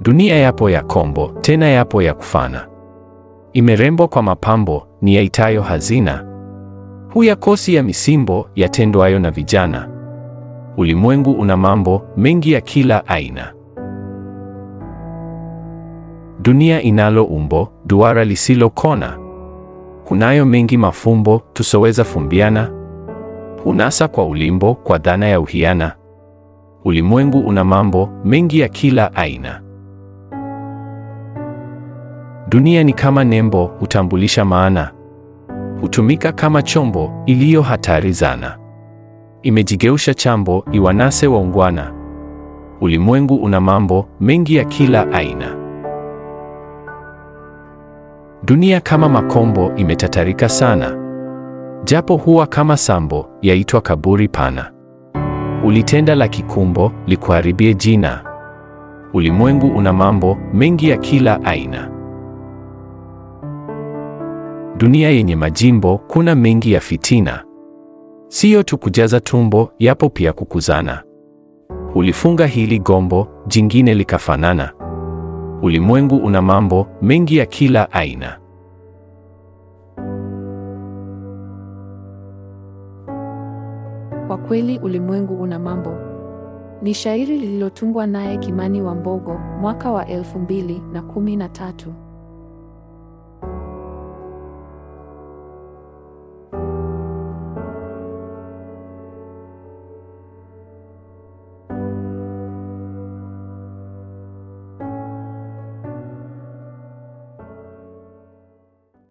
Dunia yapo ya kombo, tena yapo ya kufana. Imerembwa kwa mapambo, ni yaitayo hazina. Huya kosi ya misimbo, yatendwayo na vijana. Ulimwengu una mambo mengi ya kila aina. Dunia inalo umbo, duara lisilo kona. Kunayo mengi mafumbo, tusoweza fumbiana. Hunasa kwa ulimbo, kwa dhana ya uhiana. Ulimwengu una mambo mengi ya kila aina. Dunia ni kama nembo, hutambulisha maana. Hutumika kama chombo, iliyo hatari zana. Imejigeusha chambo, iwanase waungwana. Ulimwengu una mambo mengi ya kila aina. Dunia kama makombo, imetatarika sana. Japo huwa kama sambo, yaitwa kaburi pana. Ulitenda la kikumbo, likuharibie jina. Ulimwengu una mambo mengi ya kila aina. Dunia yenye majimbo, kuna mengi ya fitina. Siyo tu kujaza tumbo, yapo pia kukuzana. Ulifunga hili gombo, jingine likafanana. Ulimwengu una mambo mengi ya kila aina. Kwa kweli ulimwengu una mambo. Ni shairi lililotungwa naye Kimani wa Mbogo mwaka wa elfu mbili na kumi na tatu.